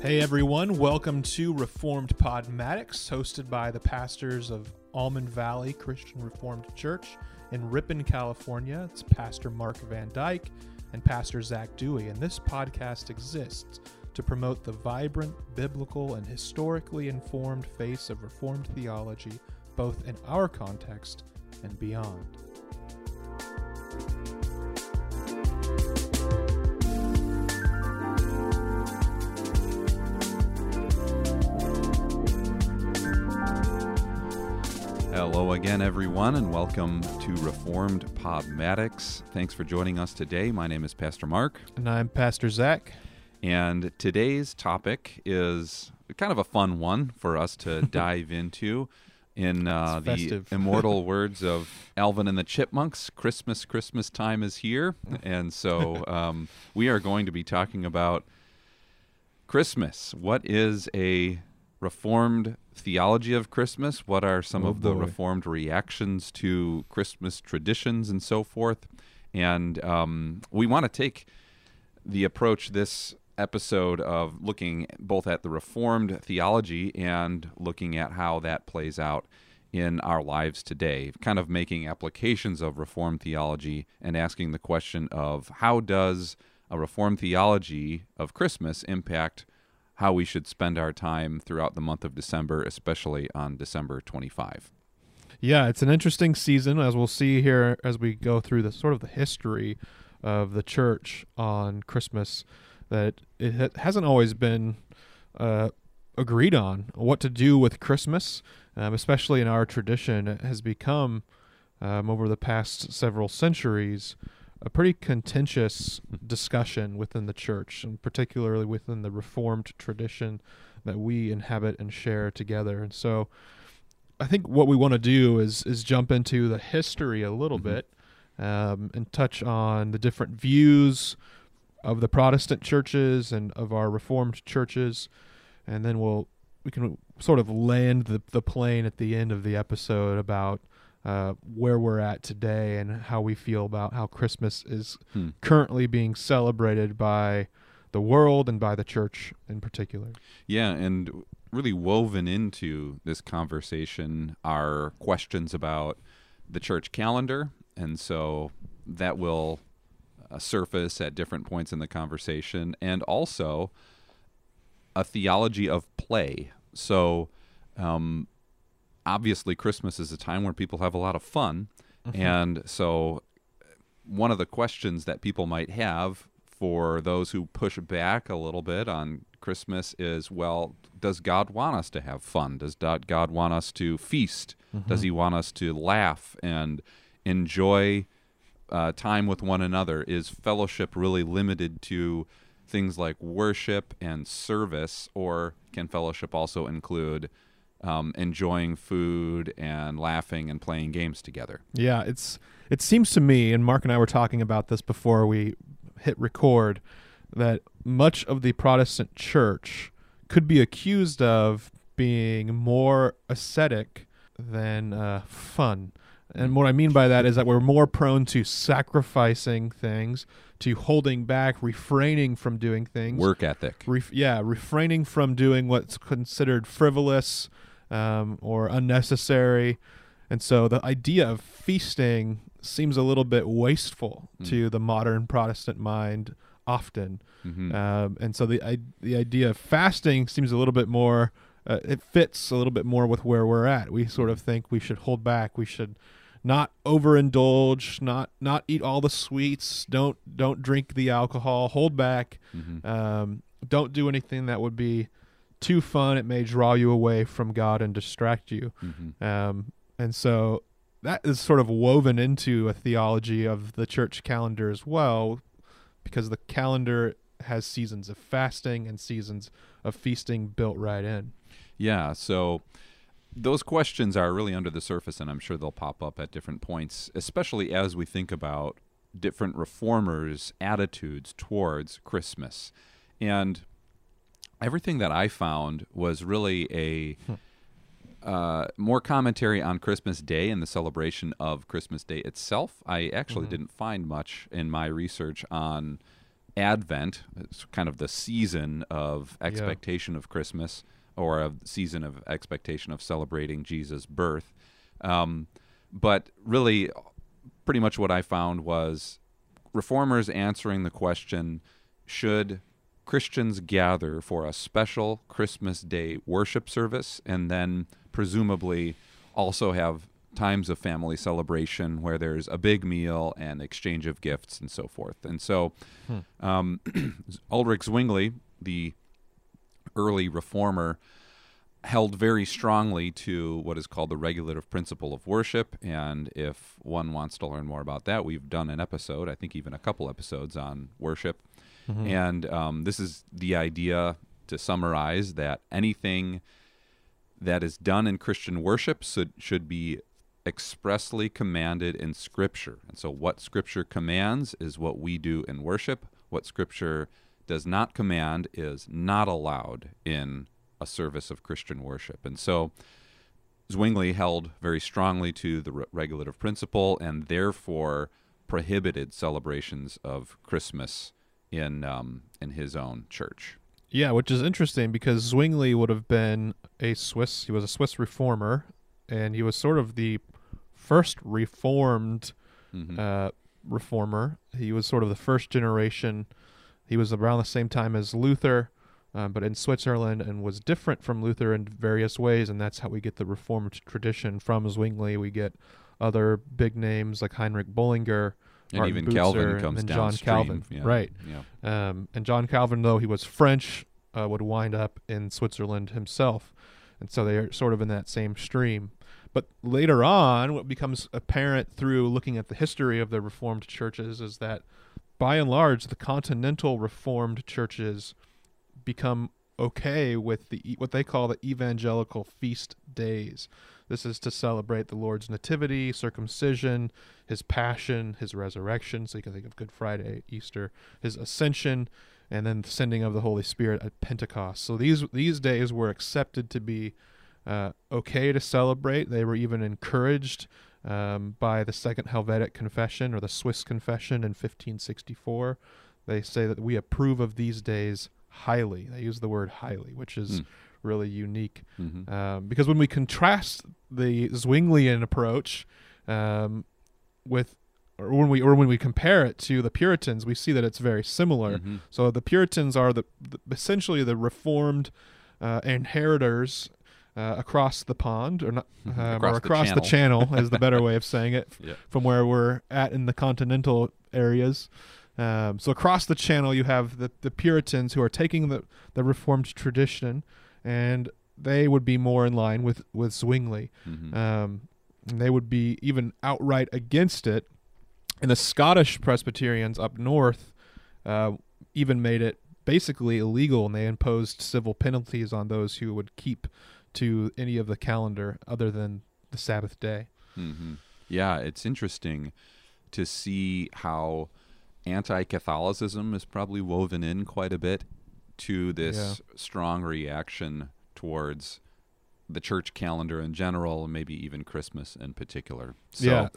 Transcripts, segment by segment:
Hey everyone, welcome to Reformed Podmatics, hosted by the pastors of Almond Valley Christian Reformed Church in Ripon, California. It's Pastor Mark Van Dyke and Pastor Zac Dewey, and this podcast exists to promote the vibrant, biblical, and historically informed face of Reformed theology, both in our context and beyond. Again, everyone, and welcome to Reformed Podmatics. Thanks for joining us today. My name is Pastor Mark, And I'm Pastor Zac. and today's topic is kind of a fun one for us to dive into. In uh, the immortal words of Alvin and the Chipmunks, Christmas, Christmas time is here. And so um, we are going to be talking about Christmas. What is a reformed theology of Christmas? What are some Oh, of the boy. reformed reactions to Christmas traditions and so forth? And um, we want to take the approach this episode of looking both at the reformed theology and looking at how that plays out in our lives today, kind of making applications of reformed theology and asking the question of how does a reformed theology of Christmas impact how we should spend our time throughout the month of December, especially on December 25. Yeah, it's an interesting season, as we'll see here as we go through the sort of the history of the church on Christmas. That it hasn't always been uh, agreed on what to do with Christmas, um, especially in our tradition. It has become um, over the past several centuries a pretty contentious discussion within the church, and particularly within the Reformed tradition that we inhabit and share together. And so, I think what we want to do is is jump into the history a little Mhm. bit um, and touch on the different views of the Protestant churches and of our Reformed churches, and then we'll we can sort of land the the plane at the end of the episode about uh, where we're at today and how we feel about how Christmas is Hmm. currently being celebrated by the world and by the church in particular. Yeah, and really woven into this conversation are questions about the church calendar. And so that will uh, surface at different points in the conversation. And also a theology of play. So um, obviously, Christmas is a time where people have a lot of fun. And so one of the questions that people might have for those who push back a little bit on Christmas is well, does God want us to have fun? Does God want us to feast? Does He want us to laugh and enjoy uh, time with one another? Is fellowship really limited to things like worship and service, or can fellowship also include um, enjoying food and laughing and playing games together? Yeah, it's it seems to me, and Mark and I were talking about this before we hit record, that much of the Protestant church could be accused of being more ascetic than uh, fun. And what I mean by that is that we're more prone to sacrificing things, to holding back, refraining from doing things. Work ethic. Ref- yeah, refraining from doing what's considered frivolous um, or unnecessary. And so the idea of feasting seems a little bit wasteful Mm. to the modern Protestant mind often. Mhm. Um, and so the I- the idea of fasting seems a little bit more. Uh, it fits a little bit more with where we're at. We sort of think we should hold back. We should not overindulge. Not not eat all the sweets. Don't don't drink the alcohol. Hold back. Mhm. Um, don't do anything that would be too fun. It may draw you away from God and distract you. Mhm. Um, and so that is sort of woven into a theology of the church calendar as well, because the calendar has seasons of fasting and seasons of feasting built right in. Yeah, so those questions are really under the surface, and I'm sure they'll pop up at different points, especially as we think about different reformers' attitudes towards Christmas. And everything that I found was really a uh, more commentary on Christmas Day and the celebration of Christmas Day itself. I actually Mhm. didn't find much in my research on Advent, it's kind of the season of expectation of Christmas or a season of expectation of celebrating Jesus' birth. Um, but really, pretty much what I found was reformers answering the question should Christians gather for a special Christmas Day worship service and then presumably also have times of family celebration where there's a big meal and exchange of gifts and so forth. And so hmm. um, Ulrich Zwingli, the early reformer, held very strongly to what is called the regulative principle of worship. And if one wants to learn more about that, we've done an episode, I think even a couple episodes on worship. Mm-hmm. And um, this is the idea to summarize that anything that is done in Christian worship should, should be expressly commanded in Scripture. And so, what Scripture commands is what we do in worship. What Scripture does not command is not allowed in a service of Christian worship. And so, Zwingli held very strongly to the regulative principle and therefore prohibited celebrations of Christmas in um, in his own church. Yeah, which is interesting because Zwingli would have been a Swiss. He was a Swiss reformer, and he was sort of the first reformed mm-hmm. uh, reformer. He was sort of the first generation. He was around the same time as Luther, um, but in Switzerland, and was different from Luther in various ways. And that's how we get the Reformed tradition from Zwingli. We get other big names like Heinrich Bullinger. And Martin even Calvin comes and John Calvin, yeah. right? Yeah. Um, and John Calvin, though he was French, uh, would wind up in Switzerland himself, and so they are sort of in that same stream. But later on, what becomes apparent through looking at the history of the Reformed churches is that, by and large, the continental Reformed churches become okay with the what they call the evangelical feast days. This is to celebrate the Lord's nativity, circumcision, his passion, his resurrection. So you can think of Good Friday, Easter, his ascension, and then the sending of the Holy Spirit at Pentecost. So these these days were accepted to be uh, okay to celebrate. They were even encouraged um, by the Second Helvetic Confession or the Swiss Confession in 1564. They say that we approve of these days highly. They use the word highly, which is mm. Really unique. Mm-hmm. Um, because when we contrast the Zwinglian approach um, with or when we or when we compare it to the Puritans, we see that it's very similar. Mm-hmm. So the Puritans are the, the essentially the reformed uh, inheritors uh, across the pond, or not, um, across or across the channel, the channel is the better way of saying it, yeah. from where we're at in the continental areas. Um, so across the channel, you have the, the Puritans who are taking the, the Reformed tradition, and they would be more in line with with Zwingli. Mm-hmm. Um, they would be even outright against it. And the Scottish Presbyterians up north uh, even made it basically illegal, and they imposed civil penalties on those who would keep to any of the calendar other than the Sabbath day. Mm-hmm. Yeah, it's interesting to see how anti Catholicism is probably woven in quite a bit to this yeah. strong reaction towards the church calendar in general, maybe even Christmas in particular. So, yeah.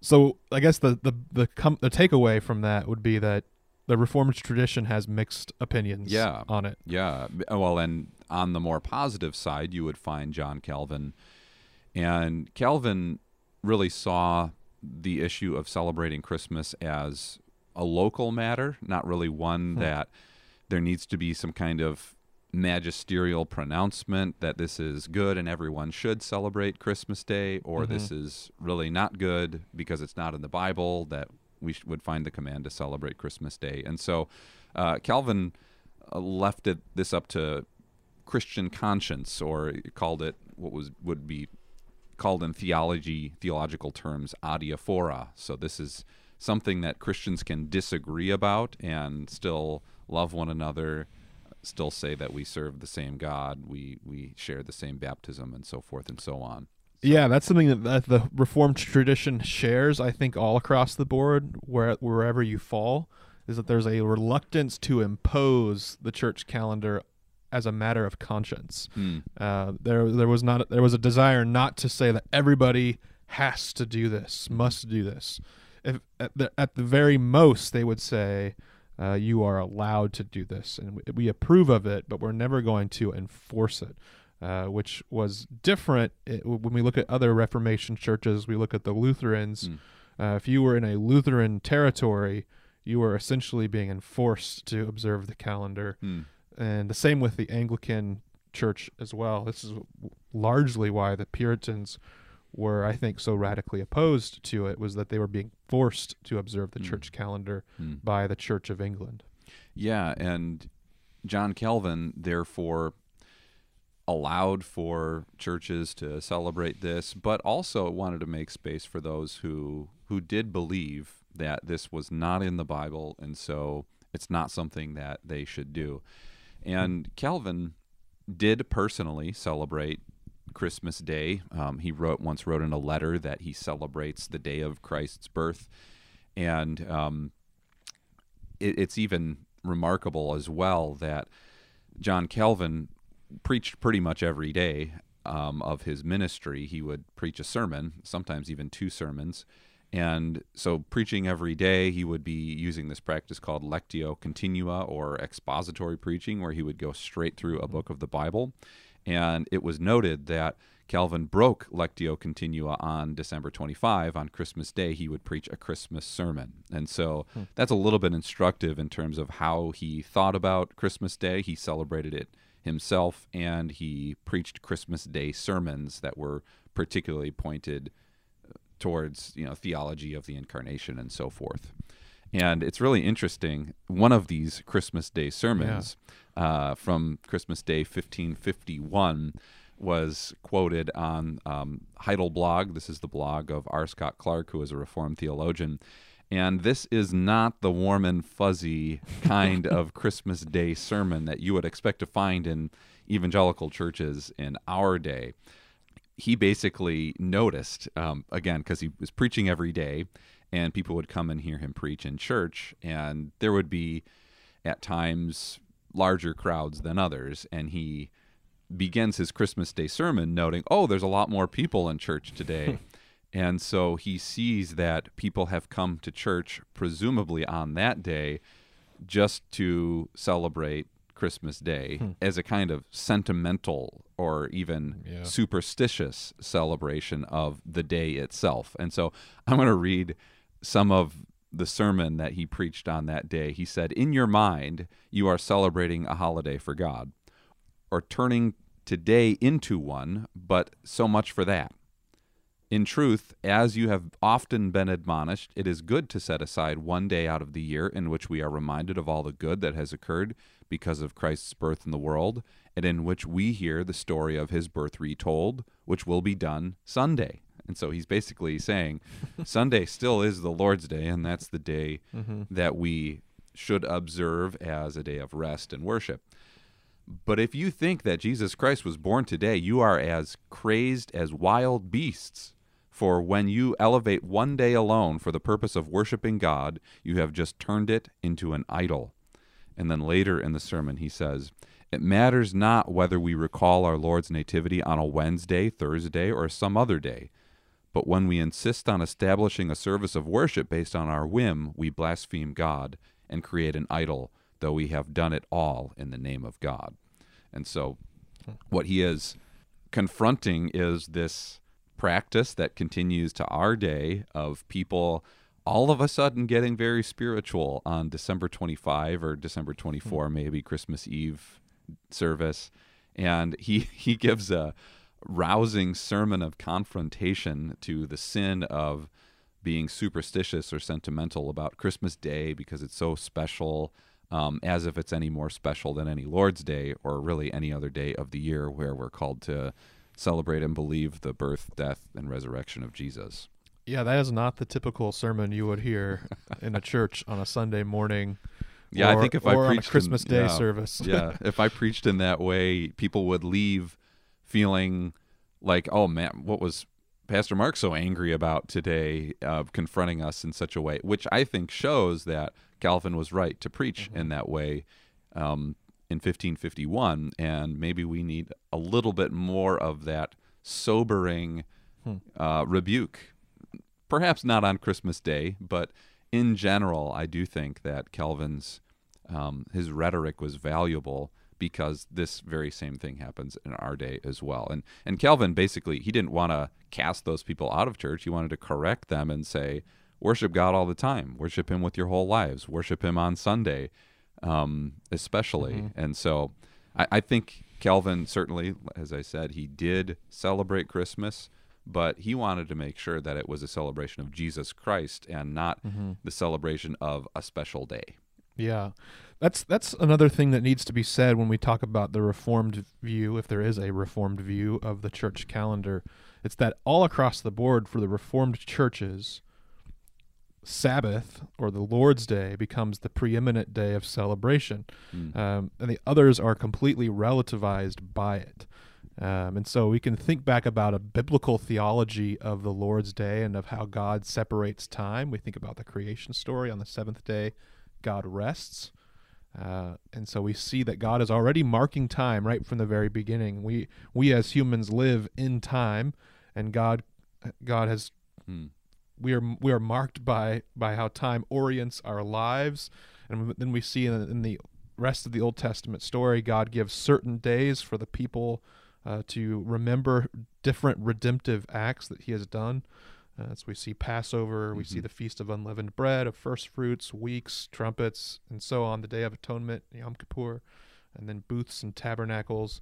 So I guess the the the com- the takeaway from that would be that the Reformed tradition has mixed opinions yeah. on it. Yeah. Well, and on the more positive side, you would find John Calvin. And Calvin really saw the issue of celebrating Christmas as a local matter, not really one hmm. that there needs to be some kind of magisterial pronouncement that this is good and everyone should celebrate Christmas Day, or mm-hmm. this is really not good because it's not in the Bible, that we sh- would find the command to celebrate Christmas Day. And so uh, Calvin uh, left it, this up to Christian conscience, or called it what was would be called in theology theological terms adiaphora. So this is something that Christians can disagree about and still love one another, still say that we serve the same God, we we share the same baptism, and so forth and so on. So. Yeah, that's something that, that, the Reformed tradition shares. I think all across the board, where wherever you fall, is that there's a reluctance to impose the church calendar as a matter of conscience. Hmm. Uh, there, there was not there was a desire not to say that everybody has to do this, must do this. If at the, at the very most, they would say, uh, you are allowed to do this, and we, we approve of it, but we're never going to enforce it. Uh, which was different it, when we look at other Reformation churches. We look at the Lutherans. Mm. Uh, if you were in a Lutheran territory, you were essentially being enforced to observe the calendar. Hmm. And the same with the Anglican Church as well. This is largely why the Puritans were, I think, so radically opposed to it was that they were being forced to observe the Mm. church calendar Hmm. by the Church of England. Yeah, and John Calvin therefore allowed for churches to celebrate this, but also wanted to make space for those who who did believe that this was not in the Bible, and so it's not something that they should do. And Calvin did personally celebrate Christmas Day. Um, he wrote once wrote in a letter that he celebrates the day of Christ's birth, and um, it, it's even remarkable as well that John Calvin preached pretty much every day um, of his ministry. He would preach a sermon, sometimes even two sermons. And so, preaching every day, he would be using this practice called lectio continua or expository preaching, where he would go straight through a book of the Bible. And it was noted that Calvin broke lectio continua on December 25. On Christmas Day, he would preach a Christmas sermon. And so that's a little bit instructive in terms of how he thought about Christmas Day. He celebrated it himself and he preached Christmas Day sermons that were particularly pointed uh, towards, you know, theology of the incarnation and so forth. And it's really interesting. One of these Christmas Day sermons uh, from Christmas Day 1551 was quoted on um, Heidelblog. This is the blog of R. Scott Clark, who is a Reformed theologian. And this is not the warm and fuzzy kind of Christmas Day sermon that you would expect to find in evangelical churches in our day. He basically noticed, um, again, because he was preaching every day, and people would come and hear him preach in church, and there would be at times larger crowds than others. And he begins his Christmas Day sermon noting, Oh, there's a lot more people in church today. and so he sees that people have come to church, presumably on that day, just to celebrate Christmas Day hmm. as a kind of sentimental or even Yeah. superstitious celebration of the day itself. And so I'm going to read some of the sermon that he preached on that day. He said, In your mind, you are celebrating a holiday for God, or turning today into one, but so much for that. In truth, as you have often been admonished, it is good to set aside one day out of the year in which we are reminded of all the good that has occurred because of Christ's birth in the world, and in which we hear the story of his birth retold, which will be done Sunday. And so he's basically saying Sunday still is the Lord's day, and that's the day mm-hmm. that we should observe as a day of rest and worship. But if you think that Jesus Christ was born today, you are as crazed as wild beasts. For when you elevate one day alone for the purpose of worshiping God, you have just turned it into an idol. And then later in the sermon, he says, It matters not whether we recall our Lord's nativity on a Wednesday, Thursday, or some other day. But when we insist on establishing a service of worship based on our whim, we blaspheme God and create an idol, though we have done it all in the name of God. And so, what he is confronting is this practice that continues to our day of people all of a sudden getting very spiritual on December 25 or December 24, hmm. maybe Christmas Eve service. And he, he gives a rousing sermon of confrontation to the sin of being superstitious or sentimental about Christmas Day because it's so special, um, as if it's any more special than any Lord's Day or really any other day of the year where we're called to celebrate and believe the birth, death, and resurrection of Jesus. Yeah, that is not the typical sermon you would hear in a church on a Sunday morning. Yeah, or, I think if I or on a preached in- Christmas Day yeah, service. yeah, if I preached in that way, people would leave feeling like, "Oh man, what was Pastor Mark so angry about today, of confronting us in such a way?" Which I think shows that Calvin was right to preach in that way um, in 1551, and maybe we need a little bit more of that sobering uh, rebuke. Perhaps not on Christmas Day, but in general, I do think that Calvin's um, his rhetoric was valuable because this very same thing happens in our day as well. And and Calvin basically he didn't want to cast those people out of church. He wanted to correct them and say, worship God all the time, worship Him with your whole lives, worship Him on Sunday, um, especially. Mm-hmm. And so I, I think Calvin certainly, as I said, he did celebrate Christmas. But he wanted to make sure that it was a celebration of Jesus Christ and not Mm-hmm. the celebration of a special day. Yeah. That's that's another thing that needs to be said when we talk about the reformed view, if there is a reformed view of the church calendar. It's that all across the board for the reformed churches, Sabbath or the Lord's Day becomes the preeminent day of celebration, Mm. um, and the others are completely relativized by it. Um, and so we can think back about a biblical theology of the Lord's Day and of how God separates time. We think about the creation story on the seventh day, God rests. Uh, and so we see that God is already marking time right from the very beginning. We we as humans live in time, and God God has Mm. we are we are marked by by how time orients our lives, and then we see in, in the rest of the Old Testament story, God gives certain days for the people uh, to remember different redemptive acts that He has done. Uh, so we see Passover, we see Mhm. the Feast of Unleavened Bread, of First Fruits, weeks, trumpets, and so on. The Day of Atonement, Yom Kippur, and then booths and tabernacles,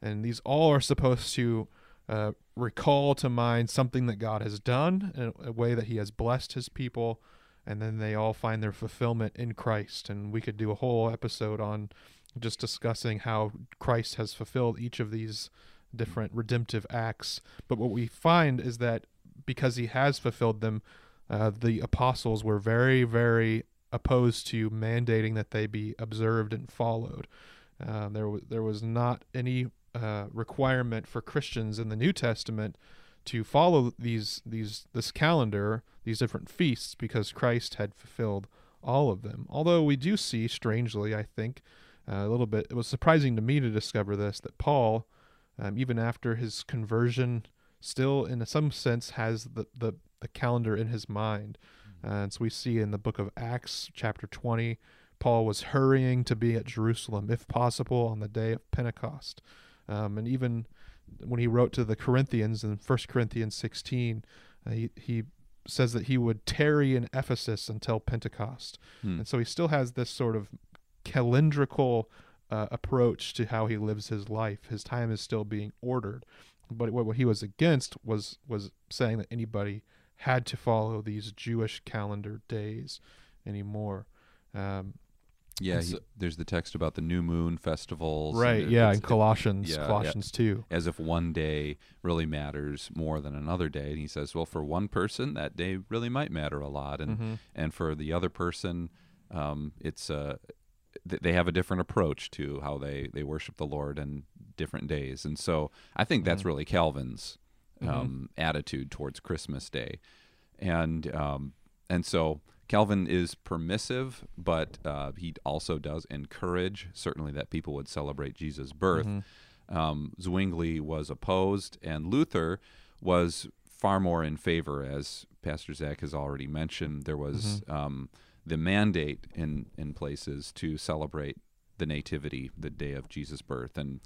and these all are supposed to uh, recall to mind something that God has done in a way that He has blessed His people, and then they all find their fulfillment in Christ. And we could do a whole episode on just discussing how Christ has fulfilled each of these different redemptive acts. But what we find is that because He has fulfilled them, uh, the apostles were very, very opposed to mandating that they be observed and followed. Uh, there was there was not any uh, requirement for Christians in the New Testament to follow these these this calendar, these different feasts, because Christ had fulfilled all of them. Although we do see, strangely, I think, uh, a little bit. It was surprising to me to discover this that Paul, um, even after his conversion, still in some sense has the the, the calendar in his mind. Uh, and so we see in the book of Acts, chapter twenty, Paul was hurrying to be at Jerusalem, if possible, on the day of Pentecost. Um, and even when he wrote to the Corinthians in 1 Corinthians 16, uh, he, he says that he would tarry in Ephesus until Pentecost. Hmm. And so he still has this sort of calendrical uh, approach to how he lives his life. His time is still being ordered. But what, what he was against was, was saying that anybody had to follow these Jewish calendar days anymore. Um, Yeah, And he, there's the text about the new moon festivals. and right, it- yeah, in Colossians, yeah, yeah. Colossians 2. as if one day really matters more than another day. And he says, well, for one person, that day really might matter a lot, and Mhm. and for the other person, um, it's uh, th- they have a different approach to how they they worship the Lord and different days. And so I think that's Mhm. really Calvin's Mhm. um, attitude towards Christmas Day, and um, and so. Calvin is permissive, but uh, he also does encourage, certainly, that people would celebrate Jesus' birth Mhm. um, Zwingli was opposed, and Luther was far more in favor, as Pastor Zac has already mentioned. There was um, the mandate in in places to celebrate the nativity, the day of Jesus' birth, and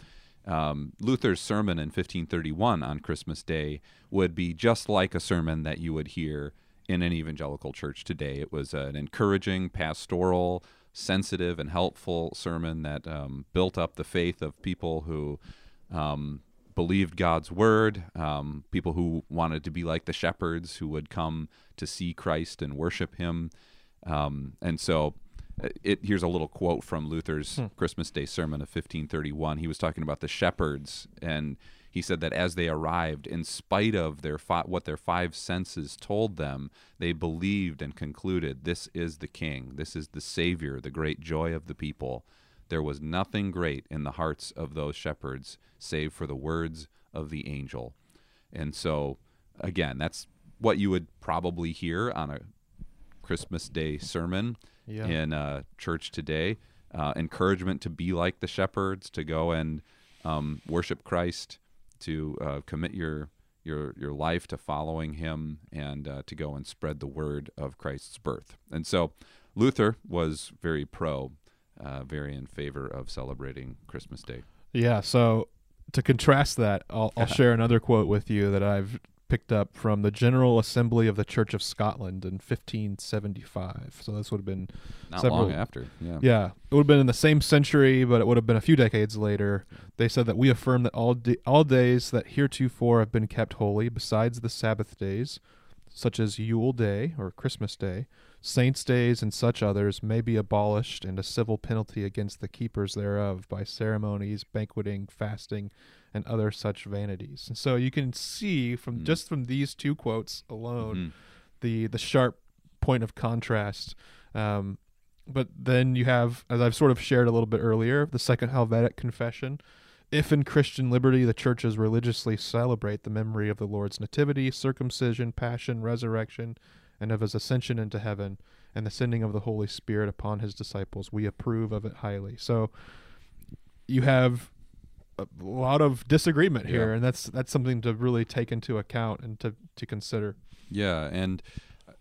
um, Luther's sermon in 1531 on Christmas Day would be just like a sermon that you would hear in an evangelical church today. It was an encouraging, pastoral, sensitive, and helpful sermon that um, built up the faith of people who um, believed God's word, um, people who wanted to be like the shepherds who would come to see Christ and worship Him. Um, and so, it here's a little quote from Luther's Hmm. Christmas Day sermon of 1531. He was talking about the shepherds, and he said that as they arrived, in spite of their fi- what their five senses told them, they believed and concluded, "This is the King. This is the Savior, the great joy of the people." There was nothing great in the hearts of those shepherds save for the words of the angel. And so, again, that's what you would probably hear on a Christmas Day sermon Yeah. in uh, church today. Uh, encouragement to be like the shepherds, to go and um, worship Christ, to uh, commit your your your life to following Him, and uh, to go and spread the word of Christ's birth. And so, Luther was very pro uh, very in favor of celebrating Christmas Day. Yeah. So to contrast that, I'll, I'll share another quote with you that I've picked up from the General Assembly of the Church of Scotland in 1575. So this would have been Not Several- long after, yeah. Yeah, it would have been in the same century, but it would have been a few decades later. They said that we affirm that all da- all days that heretofore have been kept holy, besides the Sabbath days, such as Yule Day or Christmas Day, saints' days, and such others, may be abolished, and a civil penalty against the keepers thereof by ceremonies, banqueting, fasting, and other such vanities. And so you can see from Mm. just from these two quotes alone Mhm. the the sharp point of contrast. Um, but then you have, as I've sort of shared a little bit earlier, the Second Helvetic Confession. If in Christian liberty the churches religiously celebrate the memory of the Lord's nativity, circumcision, passion, resurrection, and of his ascension into heaven, and the sending of the Holy Spirit upon his disciples, we approve of it highly. So you have a lot of disagreement here, Yeah. and that's that's something to really take into account and to, to consider. Yeah, and uh,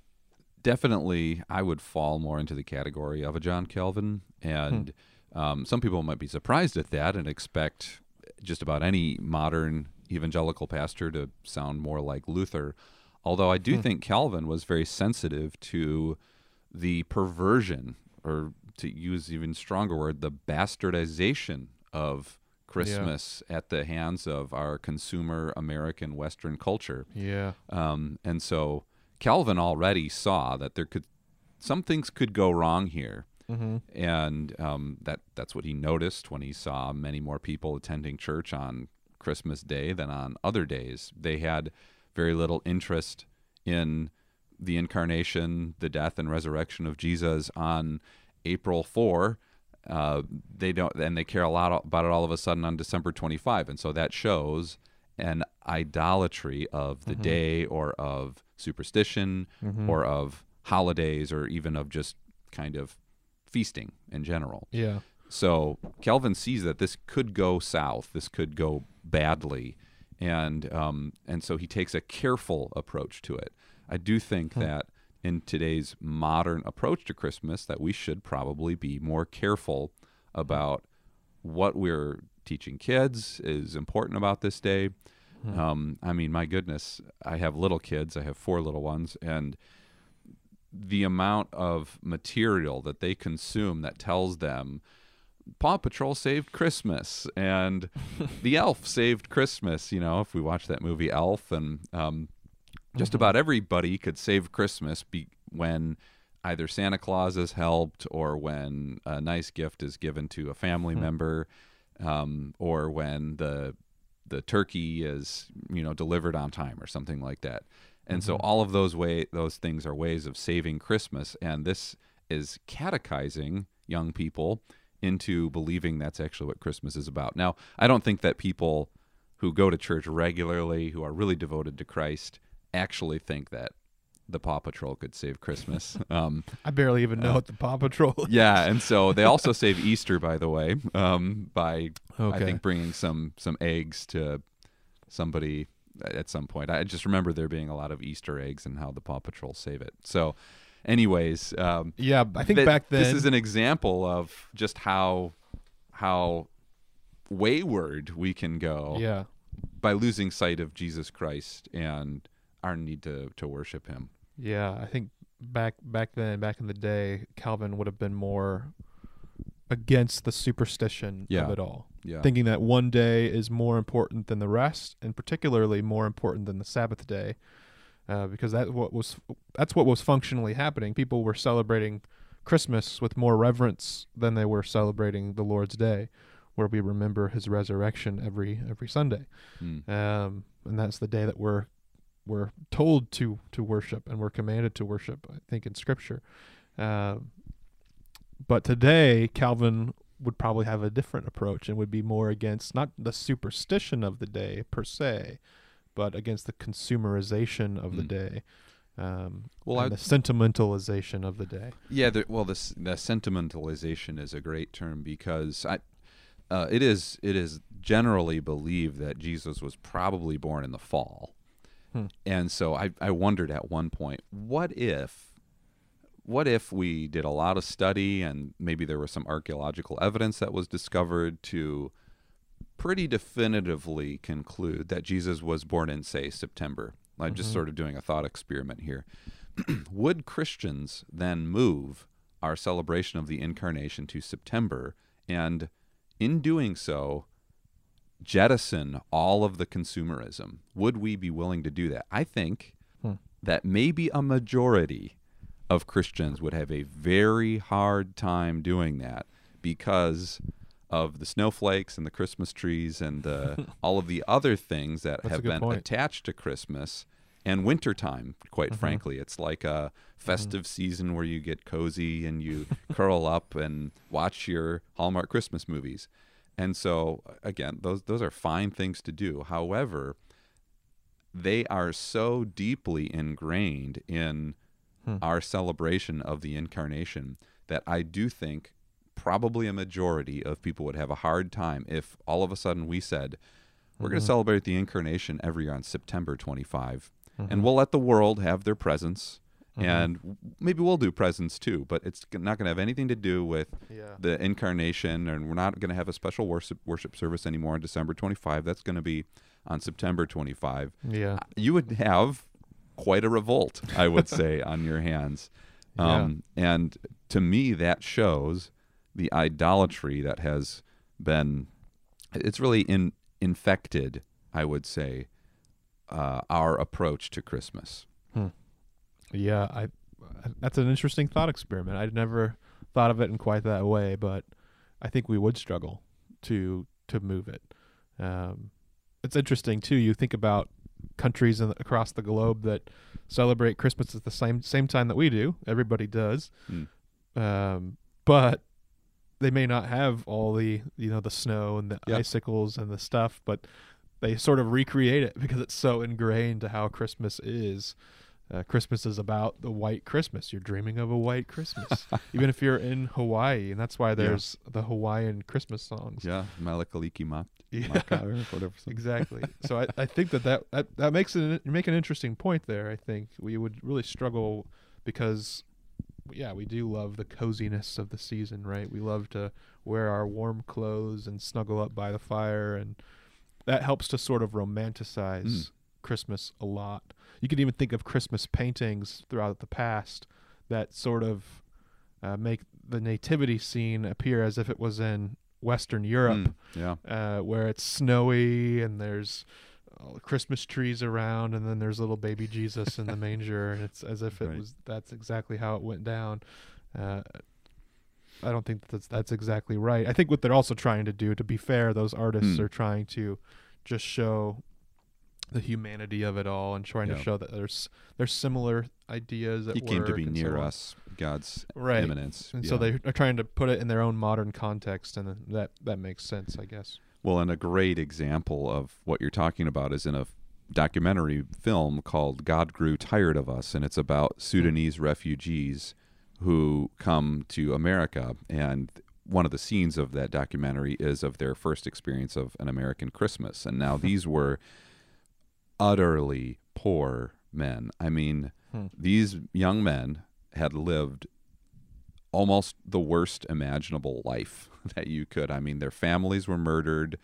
definitely I would fall more into the category of a John Calvin, and um, some people might be surprised at that and expect just about any modern evangelical pastor to sound more like Luther. Although I do Hmm. think Calvin was very sensitive to the perversion, or to use even stronger word, the bastardization of Christmas at the hands of our consumer American Western culture. Yeah. Um, and so Calvin already saw that there could some things could go wrong here, Mm-hmm. and um, that that's what he noticed when he saw many more people attending church on Christmas Day than on other days. They had very little interest in the incarnation, the death and resurrection of Jesus on April four. Uh, they don't, and they care a lot about it all of a sudden on December twenty five, and so that shows an idolatry of the day or of superstition Mm-hmm. or of holidays or even of just kind of feasting in general. Yeah. So Calvin sees that this could go south, this could go badly, and um, and so he takes a careful approach to it. I do think that in today's modern approach to Christmas, that we should probably be more careful about what we're teaching kids is important about this day. Um, I mean, my goodness, I have little kids. I have four little ones, and the amount of material that they consume that tells them Paw Patrol saved Christmas and the Elf saved Christmas. You know, if we watch that movie Elf, and um, just about everybody could save Christmas be- when either Santa Claus is helped or when a nice gift is given to a family member, um, or when the the turkey is you know delivered on time or something like that. And so all of those way those things are ways of saving Christmas, and this is catechizing young people into believing that's actually what Christmas is about. Now, I don't think that people who go to church regularly, who are really devoted to Christ, actually think that the Paw Patrol could save Christmas. Um, I barely even know what the Paw Patrol is. yeah, and so they also save Easter, by the way, um, by I think bringing some some eggs to somebody at some point. I just remember there being a lot of Easter eggs and how the Paw Patrol save it. So, anyways, um, Yeah, I think back then. this is an example of just how how wayward we can go yeah. by losing sight of Jesus Christ and our need to to worship Him. Yeah, I think back back then, back in the day, Calvin would have been more against the superstition Yeah. of it all, Yeah, thinking that one day is more important than the rest, and particularly more important than the Sabbath day, uh, because that what was that's what was functionally happening. People were celebrating Christmas with more reverence than they were celebrating the Lord's Day, where we remember His resurrection every every Sunday Mm. um, and that's the day that we're we're told to to worship and we're commanded to worship. I think in Scripture, um, but today Calvin would probably have a different approach and would be more against not the superstition of the day per se, but against the consumerization of the Mm. day. Um, Well, I- the sentimentalization of the day. Yeah, the, well, this the sentimentalization is a great term because I, uh, it is it is generally believed that Jesus was probably born in the fall, Hmm. and so I I wondered at one point, what if what if we did a lot of study and maybe there was some archaeological evidence that was discovered to pretty definitively conclude that Jesus was born in, say, September? I'm just Mhm. sort of doing a thought experiment here. Would Christians then move our celebration of the incarnation to September and, in doing so, jettison all of the consumerism? Would we be willing to do that? I think Hmm. that maybe a majority of Christians would have a very hard time doing that because of the snowflakes and the Christmas trees and the, all of the other things that That's have been point. attached to Christmas and wintertime, quite Mhm. frankly. It's like a festive season where you get cozy and you curl up and watch your Hallmark Christmas movies. And so again, those those are fine things to do. However, they are so deeply ingrained in Hmm. our celebration of the incarnation that I do think probably a majority of people would have a hard time if all of a sudden we said we're going Mhm. to celebrate the incarnation every year on September 25 Mhm. and we'll let the world have their presents Mhm. and maybe we'll do presents too but it's not going to have anything to do with yeah. the incarnation and we're not going to have a special worship worship service anymore on December 25 that's going to be on September 25 Yeah. you would have quite a revolt I would say on your hands Yeah. um, and to me that shows the idolatry that has been it's really in infected I would say uh, our approach to Christmas Yeah, I that's an interesting thought experiment. I'd never thought of it in quite that way, but I think we would struggle to to move it. Um, it's interesting too. You think about countries in, across the globe that celebrate Christmas at the same same time that we do. Everybody does, Mm. um, but they may not have all the you know the snow and the Yeah. icicles and the stuff, but they sort of recreate it because it's so ingrained to how Christmas is. Uh, Christmas is about the white Christmas. You're dreaming of a white Christmas, even if you're in Hawaii, and that's why there's the Hawaiian Christmas songs. yeah Malakaliki Mat Yeah. Maka whatever exactly. So I, I think that, that that that makes it you make an interesting point there. I think we would really struggle because yeah, we do love the coziness of the season, right? We love to wear our warm clothes and snuggle up by the fire and that helps to sort of romanticize Mm. Christmas a lot. You can even think of Christmas paintings throughout the past that sort of uh, make the nativity scene appear as if it was in Western Europe Mm, yeah uh, where it's snowy and there's all the Christmas trees around, and then there's little baby Jesus in the manger, and it's as if it Right. was that's exactly how it went down. Uh, I don't think that's that's exactly right. I think what they're also trying to do, to be fair, those artists Hmm. are trying to just show the humanity of it all and trying Yeah. to show that there's there's similar ideas at he came to be and so near us God's right? immanence And so they are trying to put it in their own modern context, and that that makes sense, I guess. Well, and a great example of what you're talking about is in a documentary film called God Grew Tired of Us, and it's about Sudanese refugees who come to America. And one of the scenes of that documentary is of their first experience of an American Christmas. And now these were utterly poor men. I mean, Hmm. these young men had lived almost the worst imaginable life that you could. I mean, their families were murdered.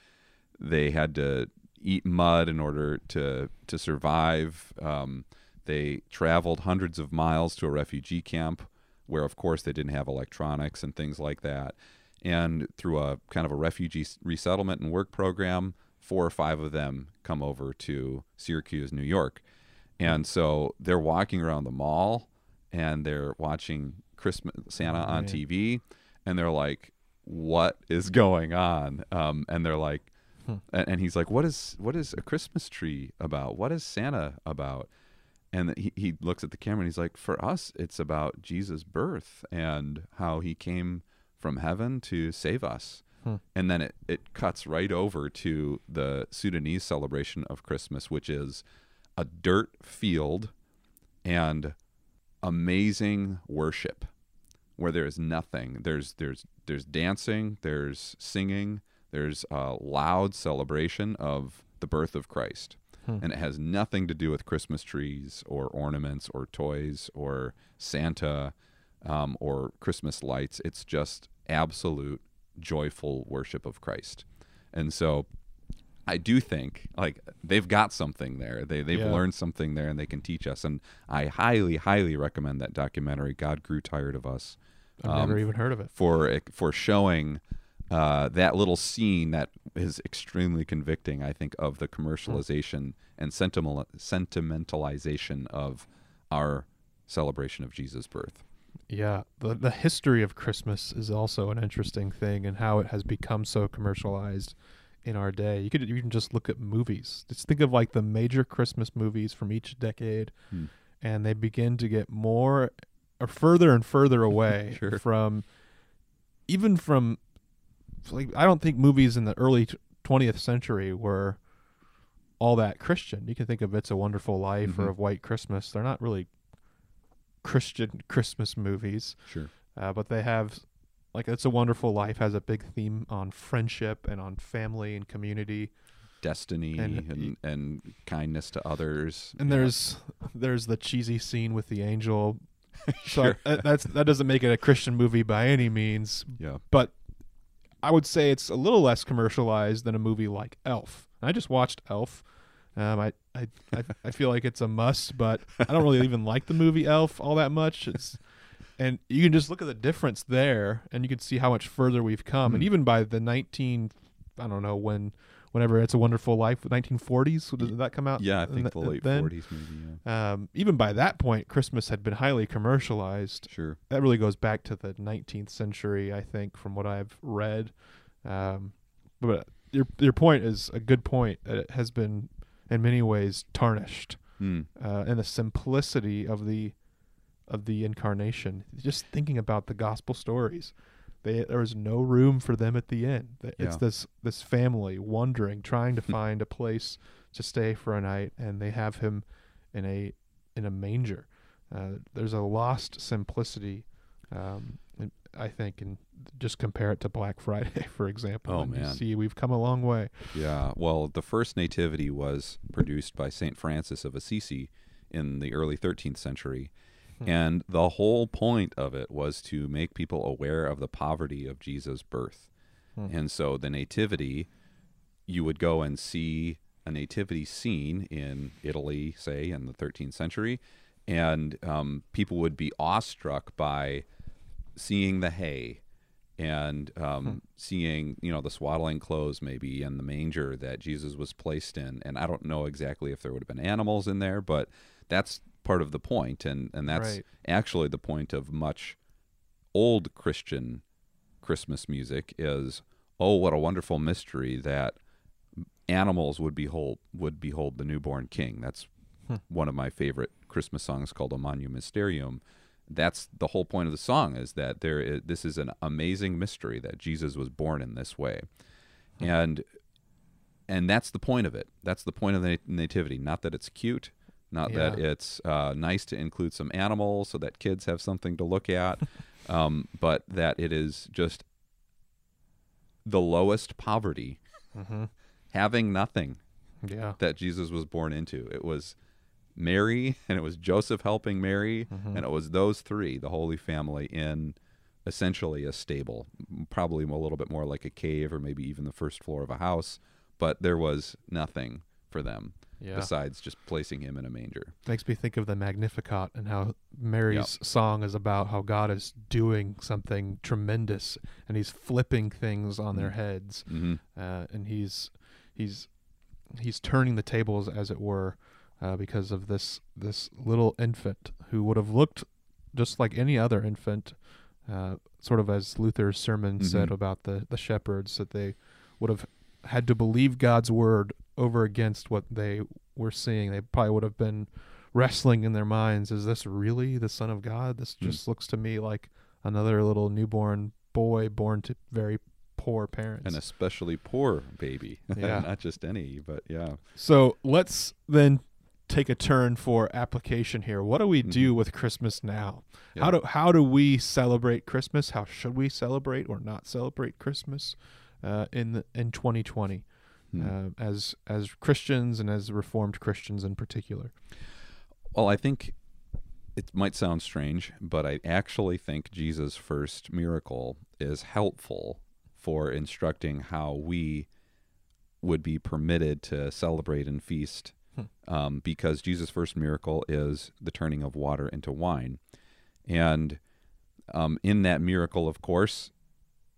They had to eat mud in order to to survive. Um, they traveled hundreds of miles to a refugee camp, where of course they didn't have electronics and things like that. And through a kind of a refugee resettlement and work program, four or five of them come over to Syracuse, New York. And so they're walking around the mall and they're watching Christmas Santa on Right. TV and they're like, what is going on? Um, and they're like, Hmm. and, and he's like, what is what is a Christmas tree about? What is Santa about? And he, he looks at the camera and he's like, for us, it's about Jesus' birth and how he came from heaven to save us. Hmm. And then it, it cuts right over to the Sudanese celebration of Christmas, which is a dirt field and amazing worship where there is nothing. There's there's there's dancing, there's singing, there's a loud celebration of the birth of Christ. Hmm. And it has nothing to do with Christmas trees or ornaments or toys or Santa. um, or Christmas lights. It's just absolute joyful worship of Christ. And so I do think like they've got something there. They they've Yeah. learned something there and they can teach us. And I highly, highly recommend that documentary, God Grew Tired of Us I've um, never even heard of it. for for showing uh, that little scene that is extremely convicting, I think, of the commercialization and sentimental, sentimentalization of our celebration of Jesus' birth. Yeah, the the history of Christmas is also an interesting thing, and how it has become so commercialized in our day. You could even just look at movies. Just think of like the major Christmas movies from each decade, Hmm. and they begin to get more or further and further away Sure. from even from like I don't think movies in the early twentieth century were all that Christian. You can think of It's a Wonderful Life or Mhm. of White Christmas. They're not really Christian Christmas movies, Sure. uh, but they have like It's a Wonderful Life has a big theme on friendship and on family and community. Destiny And- and, and, kindness to others. And Yeah. there's there's the cheesy scene with the angel. So Sure. uh, that's that doesn't make it a Christian movie by any means, yeah. but I would say it's a little less commercialized than a movie like Elf. I just watched Elf. Um, I, I, I, I feel like it's a must, but I don't really even like the movie Elf all that much. It's and you can just look at the difference there, and you can see how much further we've come. And Hmm. even by the nineteen, I don't know when, whenever it's a Wonderful Life, nineteen forties, did that come out? Yeah, I think the- the late? 40s maybe. Yeah. Um, even by that point, Christmas had been highly commercialized Sure. that really goes back to the 19th century, I think, from what I've read. Um, but your your point is a good point. It has been, in many ways, tarnished, Hmm. uh, and the simplicity of the of the incarnation. Just thinking about the gospel stories, they, there was no room for them at the end. It's Yeah. this this family wandering, trying to find a place to stay for a night, and they have him in a in a manger. Uh, there's a lost simplicity, um, in- I think, and just compare it to Black Friday, for example. Oh, and you man. see, we've come a long way. Yeah, well, the first nativity was produced by St. Francis of Assisi in the early 13th century. Hmm. And the whole point of it was to make people aware of the poverty of Jesus' birth. Hmm. And so the nativity, you would go and see a nativity scene in Italy, say, in the 13th century, and um, people would be awestruck by seeing the hay and um, Hmm. seeing you know the swaddling clothes maybe and the manger that Jesus was placed in and I don't know exactly if there would have been animals in there but that's part of the point and and that's Right. actually the point of much old Christian Christmas music is oh what a wonderful mystery that animals would behold would behold the newborn king that's Hmm. one of my favorite Christmas songs called O Magnum Mysterium that's the whole point of the song is that there is, this is an amazing mystery that Jesus was born in this way. And and that's the point of it. That's the point of the nativity, not that it's cute, not that it's uh, nice to include some animals so that kids have something to look at, um, but that it is just the lowest poverty, Mm-hmm. having nothing Yeah. that Jesus was born into. It was Mary and it was Joseph helping Mary Mhm. and it was those three, the Holy Family, in essentially a stable, probably a little bit more like a cave or maybe even the first floor of a house, but there was nothing for them Yeah. besides just placing him in a manger. Makes me think of the Magnificat and how Mary's song is about how God is doing something tremendous and he's flipping things on their Mm. heads. hmm uh, and he's he's he's turning the tables as it were uh, because of this this little infant who would have looked just like any other infant uh, sort of as Luther's sermon said Mhm. about the the shepherds that they would have had to believe God's word over against what they were seeing they probably would have been wrestling in their minds is this really the son of God this Hmm. just looks to me like another little newborn boy born to very poor parents An especially poor baby. Yeah. Not just any, but yeah. So let's then take a turn for application here. What do we do Mhm. with Christmas now? Yeah. How do how do we celebrate Christmas? How should we celebrate or not celebrate Christmas uh, in the, in 2020 Hmm. uh, as as Christians and as Reformed Christians in particular? Well, I think it might sound strange, but I actually think Jesus' first miracle is helpful for instructing how we would be permitted to celebrate and feast Hmm. um, because Jesus' first miracle is the turning of water into wine. And um, in that miracle, of course,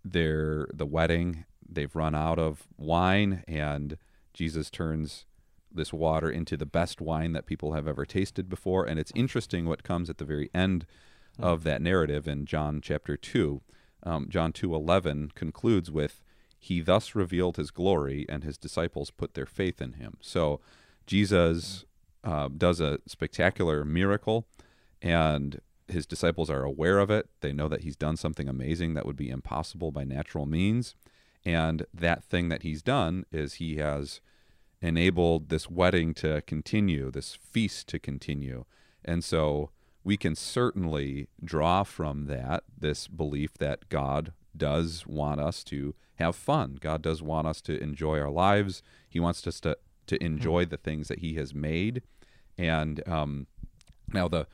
they're the wedding, they've run out of wine, and Jesus turns this water into the best wine that people have ever tasted before. And it's interesting what comes at the very end of that narrative in John chapter 2. Um, John 2:11 concludes with he thus revealed his glory and his disciples put their faith in him. So Jesus uh, does a spectacular miracle and his disciples are aware of it. They know that he's done something amazing that would be impossible by natural means. And that thing that he's done is he has enabled this wedding to continue, this feast to continue. And so we can certainly draw from that this belief that God does want us to have fun. God does want us to enjoy our lives. He wants us to, to enjoy the things that He has made. And um, now the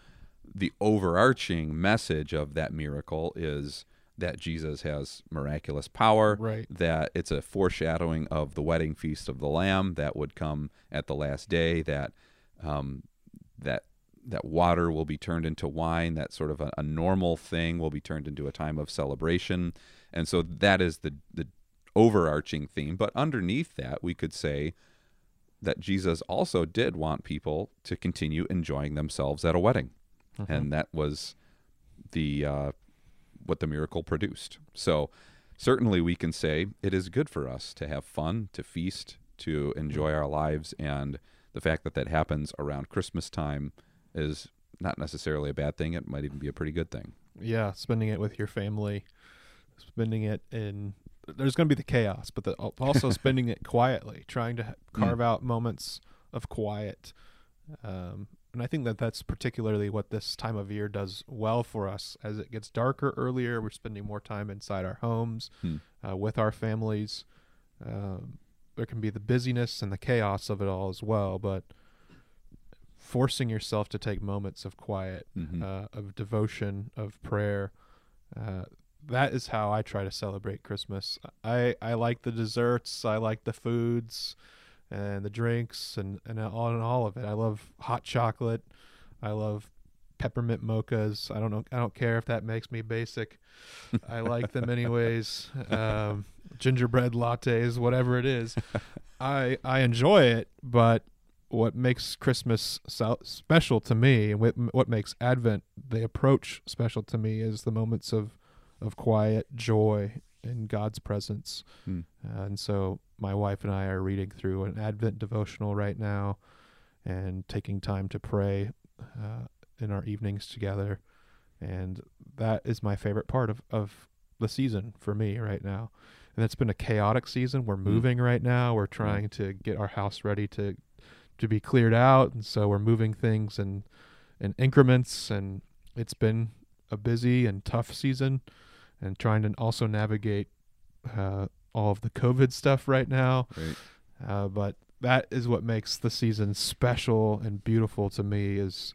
the overarching message of that miracle is that Jesus has miraculous power, Right. that it's a foreshadowing of the wedding feast of the Lamb that would come at the last day, that um, that that water will be turned into wine, that sort of a, a normal thing will be turned into a time of celebration, and so that is the the overarching theme. But underneath that, we could say that Jesus also did want people to continue enjoying themselves at a wedding, and that was the uh, what the miracle produced. So certainly we can say it is good for us to have fun, to feast, to enjoy our lives, and the fact that that happens around Christmas time is not necessarily a bad thing. It might even be a pretty good thing. Yeah, spending it with your family, spending it in. There's going to be the chaos, but the, also spending it quietly, trying to ha- carve out moments of quiet. Um, and I think that that's particularly what this time of year does well for us. As it gets darker earlier, we're spending more time inside our homes Hmm. uh, with our families. Um, there can be the busyness and the chaos of it all as well, but forcing yourself to take moments of quiet Mhm. uh, of devotion, of prayer. Uh, that is how I try to celebrate Christmas. I, I like the desserts, I like the foods, and the drinks, and and all and all of it. I love hot chocolate. I love peppermint mochas. I don't know. I don't care if that makes me basic. I like them anyways. Um, gingerbread lattes, whatever it is. I I enjoy it, but what makes Christmas so special to me, and what, what makes Advent the approach special to me, is the moments of of quiet joy in God's presence. Hmm. and so my wife and I are reading through an Advent devotional right now, and taking time to pray uh, in our evenings together, and that is my favorite part of of the season for me right now. And it's been a chaotic season. We're moving right now. We're trying to get our house ready to to be cleared out, and so we're moving things in in increments. And it's been a busy and tough season, and trying to also navigate uh, all of the COVID stuff right now. Right. Uh, but that is what makes the season special and beautiful to me is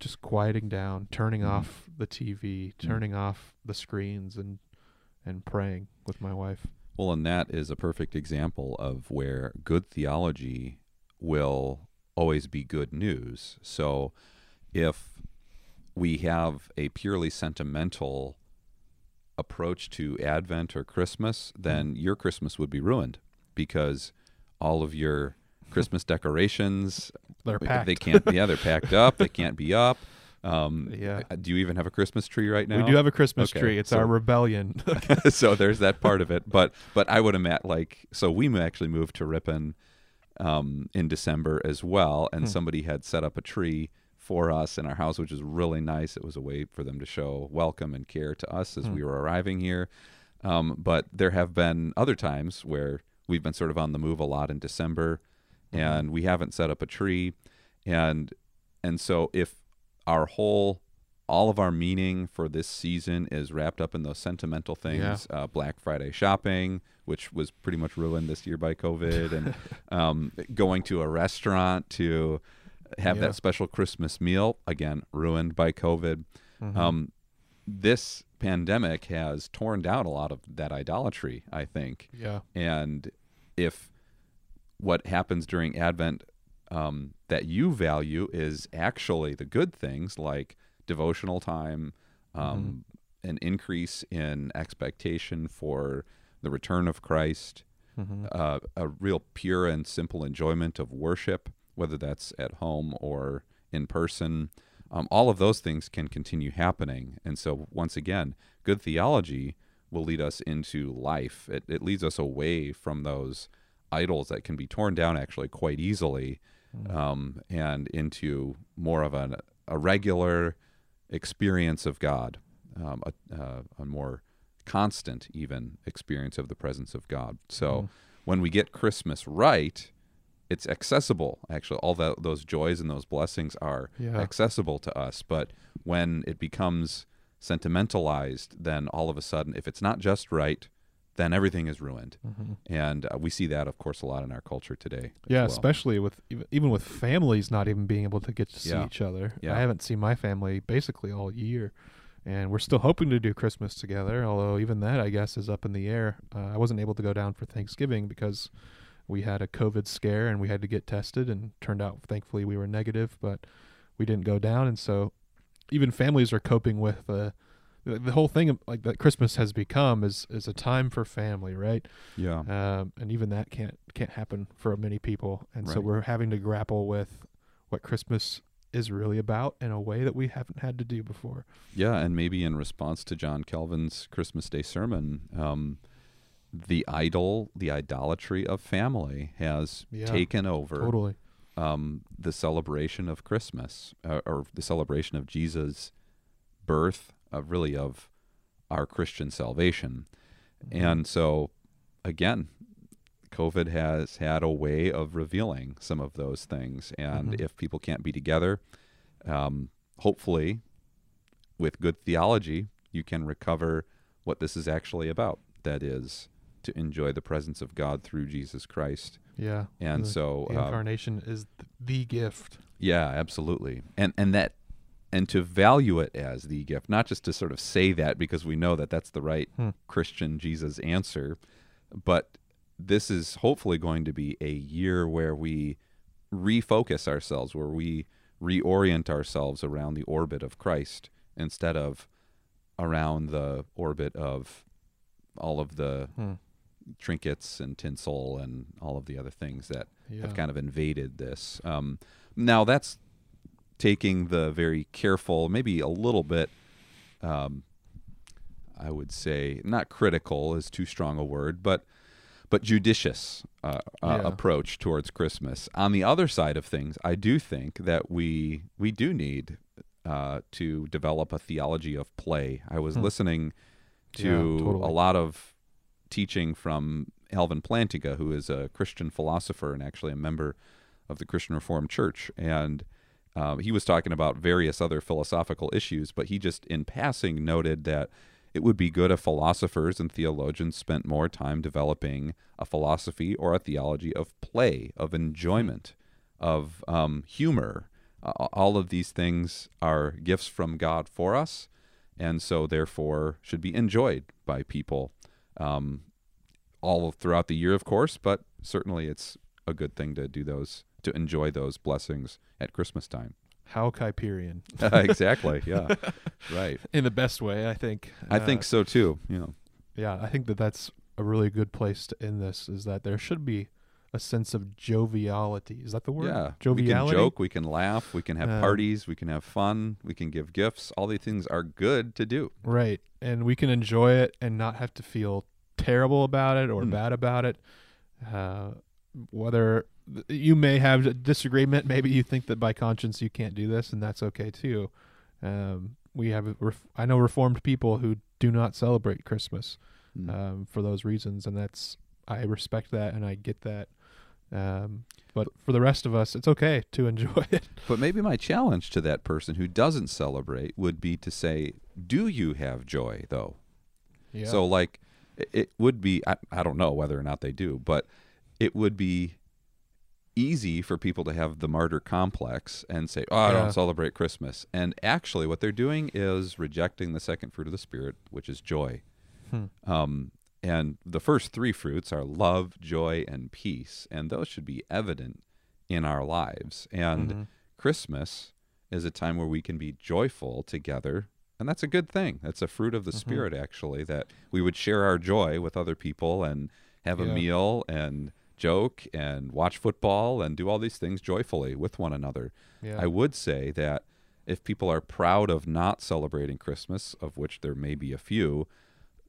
just quieting down, turning Mhm. off the TV, turning off the screens, and and praying with my wife. Well, and that is a perfect example of where good theology will always be good news. So if we have a purely sentimental approach to Advent or Christmas, then your Christmas would be ruined because all of your Christmas decorations They're packed. they can't yeah, they're packed up, they can't be up. Um, Yeah. do you even have a Christmas tree right now? We do have a Christmas Okay, tree. It's so- our rebellion. so there's that part of it. But but I would imagine like so we actually moved to Ripon um, in December as well, and Hmm. somebody had set up a tree for us in our house, which is really nice. It was a way for them to show welcome and care to us as Hmm. we were arriving here. Um, but there have been other times where we've been sort of on the move a lot in December, Mhm. and we haven't set up a tree, and and so if our whole all of our meaning for this season is wrapped up in those sentimental things uh, black friday shopping which was pretty much ruined this year by covid and um, going to a restaurant to have Yeah. that special Christmas meal. Again, ruined by COVID. Mhm. Um, this pandemic has torn down a lot of that idolatry, I think. yeah. And if what happens during Advent um, that you value is actually the good things like devotional time, um, an increase in expectation for the return of Christ, Mhm. uh, a real pure and simple enjoyment of worship, whether that's at home or in person. Um, all of those things can continue happening. And so, once again, good theology will lead us into life. It, it leads us away from those idols that can be torn down actually quite easily um, and into more of an, a regular experience of God, um, a, uh, a more constant, even experience of the presence of God. So Mhm. when we get Christmas right, it's accessible. Actually, all that those joys and those blessings are Yeah. accessible to us. But when it becomes sentimentalized, then all of a sudden, if it's not just right, then everything is ruined. Mhm. And uh, we see that, of course, a lot in our culture today. Yeah, well. especially with even, even with families not even being able to get to see Yeah. each other. Yeah. I haven't seen my family basically all year, and we're still hoping to do Christmas together. Although even that, I guess, is up in the air. Uh, I wasn't able to go down for Thanksgiving because we had a COVID scare and we had to get tested, and turned out thankfully we were negative, but we didn't go down, and so even families are coping with uh, the the whole thing of, like that Christmas has become is is a time for family, right? Yeah. um, and even that can't can't happen for many people and so we're having to grapple with what christmas is really about in a way that we haven't had to do before Yeah, and maybe in response to John Calvin's Christmas Day sermon, um, the idol, the idolatry of family has Yeah, taken over totally um, the celebration of Christmas uh, or the celebration of Jesus' birth, of really of our Christian salvation. Mm-hmm. And so, again, COVID has had a way of revealing some of those things. And Mhm. if people can't be together, um, hopefully, with good theology, you can recover what this is actually about. That is to enjoy the presence of God through Jesus Christ. yeah And the, so, the uh, incarnation is the gift yeah, absolutely. And and that and to value it as the gift, not just to sort of say that because we know that that's the right Hmm. Christian Jesus answer, but this is hopefully going to be a year where we refocus ourselves, where we reorient ourselves around the orbit of Christ instead of around the orbit of all of the Hmm. Trinkets and tinsel and all of the other things that yeah have kind of invaded this. Um, now that's taking the very careful, maybe a little bit, um, I would say, not critical is too strong a word, but but judicious uh, uh, Yeah. approach towards Christmas. On the other side of things, I do think that we we do need uh, to develop a theology of play. I was Hmm. listening to Yeah, totally. a lot of teaching from Alvin Plantinga, who is a Christian philosopher and actually a member of the Christian Reformed Church. And um, he was talking about various other philosophical issues, but he just in passing noted that it would be good if philosophers and theologians spent more time developing a philosophy or a theology of play, of enjoyment, of um, humor. Uh, all of these things are gifts from God for us, and so therefore should be enjoyed by people um, all throughout the year, of course, but certainly it's a good thing to do those, to enjoy those blessings at Christmas time. how Kuyperian exactly. Yeah. right. in the best way i think I Uh, think so too. You know. yeah i think that that's a really good place to end this is that there should be a sense of joviality is that the word Yeah. joviality We can joke, we can laugh, we can have Um, parties, we can have fun, we can give gifts. All these things are good to do. Right. And we can enjoy it and not have to feel terrible about it or Hmm. bad about it. Uh, whether you may have a disagreement, maybe you think that by conscience you can't do this, and that's okay too. Um, we have, I know Reformed people who do not celebrate Christmas Mm. um, for those reasons, and that's I respect that and I get that. Um, but for the rest of us, it's okay to enjoy it. But maybe my challenge to that person who doesn't celebrate would be to say, "Do you have joy though?" Yeah. So like it- would be I, I don't know whether or not they do, but it would be easy for people to have the martyr complex and say, "Oh, I Yeah. don't celebrate Christmas." And actually, what they're doing is rejecting the second fruit of the spirit, which is joy. Hmm. Um, and the first three fruits are love, joy, and peace, and those should be evident in our lives. And Mhm. Christmas is a time where we can be joyful together, and that's a good thing. That's a fruit of the Mhm. spirit, actually, that we would share our joy with other people and have a meal and joke and watch football and do all these things joyfully with one another. Yeah. I would say that if people are proud of not celebrating Christmas, of which there may be a few,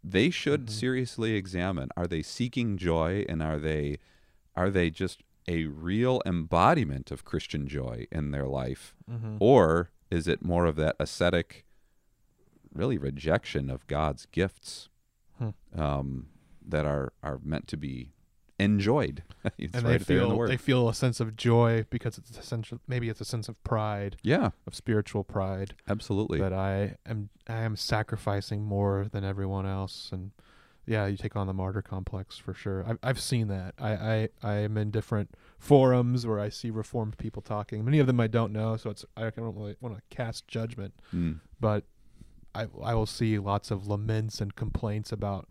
they should Mhm. seriously examine are they seeking joy and are they are they just a real embodiment of Christian joy in their life Mhm. or is it more of that ascetic really rejection of God's gifts Hmm. um, that are are meant to be enjoyed it's and right they the feel word they feel a sense of joy because it's a essential. Maybe it's a sense of pride, yeah of spiritual pride, absolutely that I am I am sacrificing more than everyone else, and yeah, you take on the martyr complex for sure. I've I've seen that. I I I am in different forums where I see reformed people talking. Many of them I don't know, so it's I don't really want to cast judgment, Mm. but I I will see lots of laments and complaints about.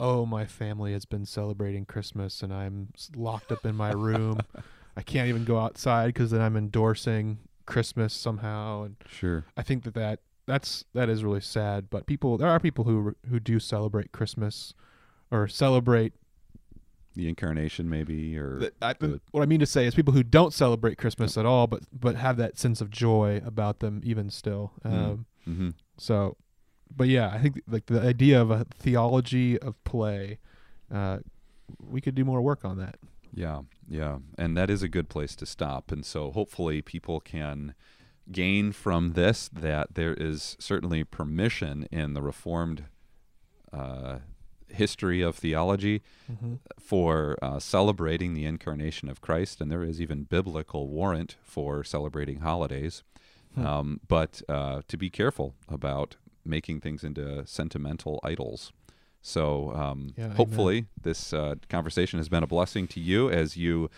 Oh, my family has been celebrating Christmas, and I'm locked up in my room. I can't even go outside because then I'm endorsing Christmas somehow, and sure I think that, that that's that is really sad. But people, there are people who who do celebrate Christmas or celebrate. the incarnation maybe or The, I, the- what I mean to say is people who don't celebrate Christmas at all, but but have that sense of joy about them even still. Mm. Um, hmm So, but yeah, I think like the idea of a theology of play, uh, we could do more work on that. Yeah, yeah. And that is a good place to stop. And so hopefully people can gain from this that there is certainly permission in the Reformed uh, history of theology Mm-hmm. for uh, celebrating the incarnation of Christ. And there is even biblical warrant for celebrating holidays. Hmm. Um, but uh, to be careful about making things into sentimental idols. So um, Yeah, amen. hopefully this uh, conversation has been a blessing to you as you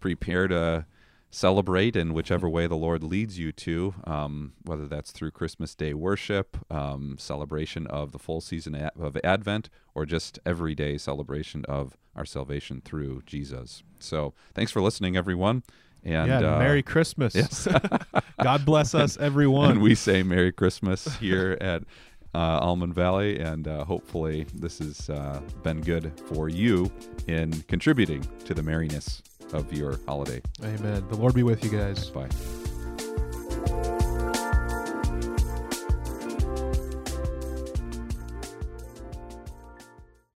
prepare to celebrate in whichever way the Lord leads you to, um, whether that's through Christmas Day worship, um, celebration of the full season of Advent, or just everyday celebration of our salvation through Jesus. So thanks for listening, everyone. And yeah, uh, Merry Christmas. yes. God bless us, everyone. and we say Merry Christmas here at uh, Almond Valley, and uh, hopefully this has uh, been good for you in contributing to the merriness of your holiday. Amen. The Lord be with you guys. Bye.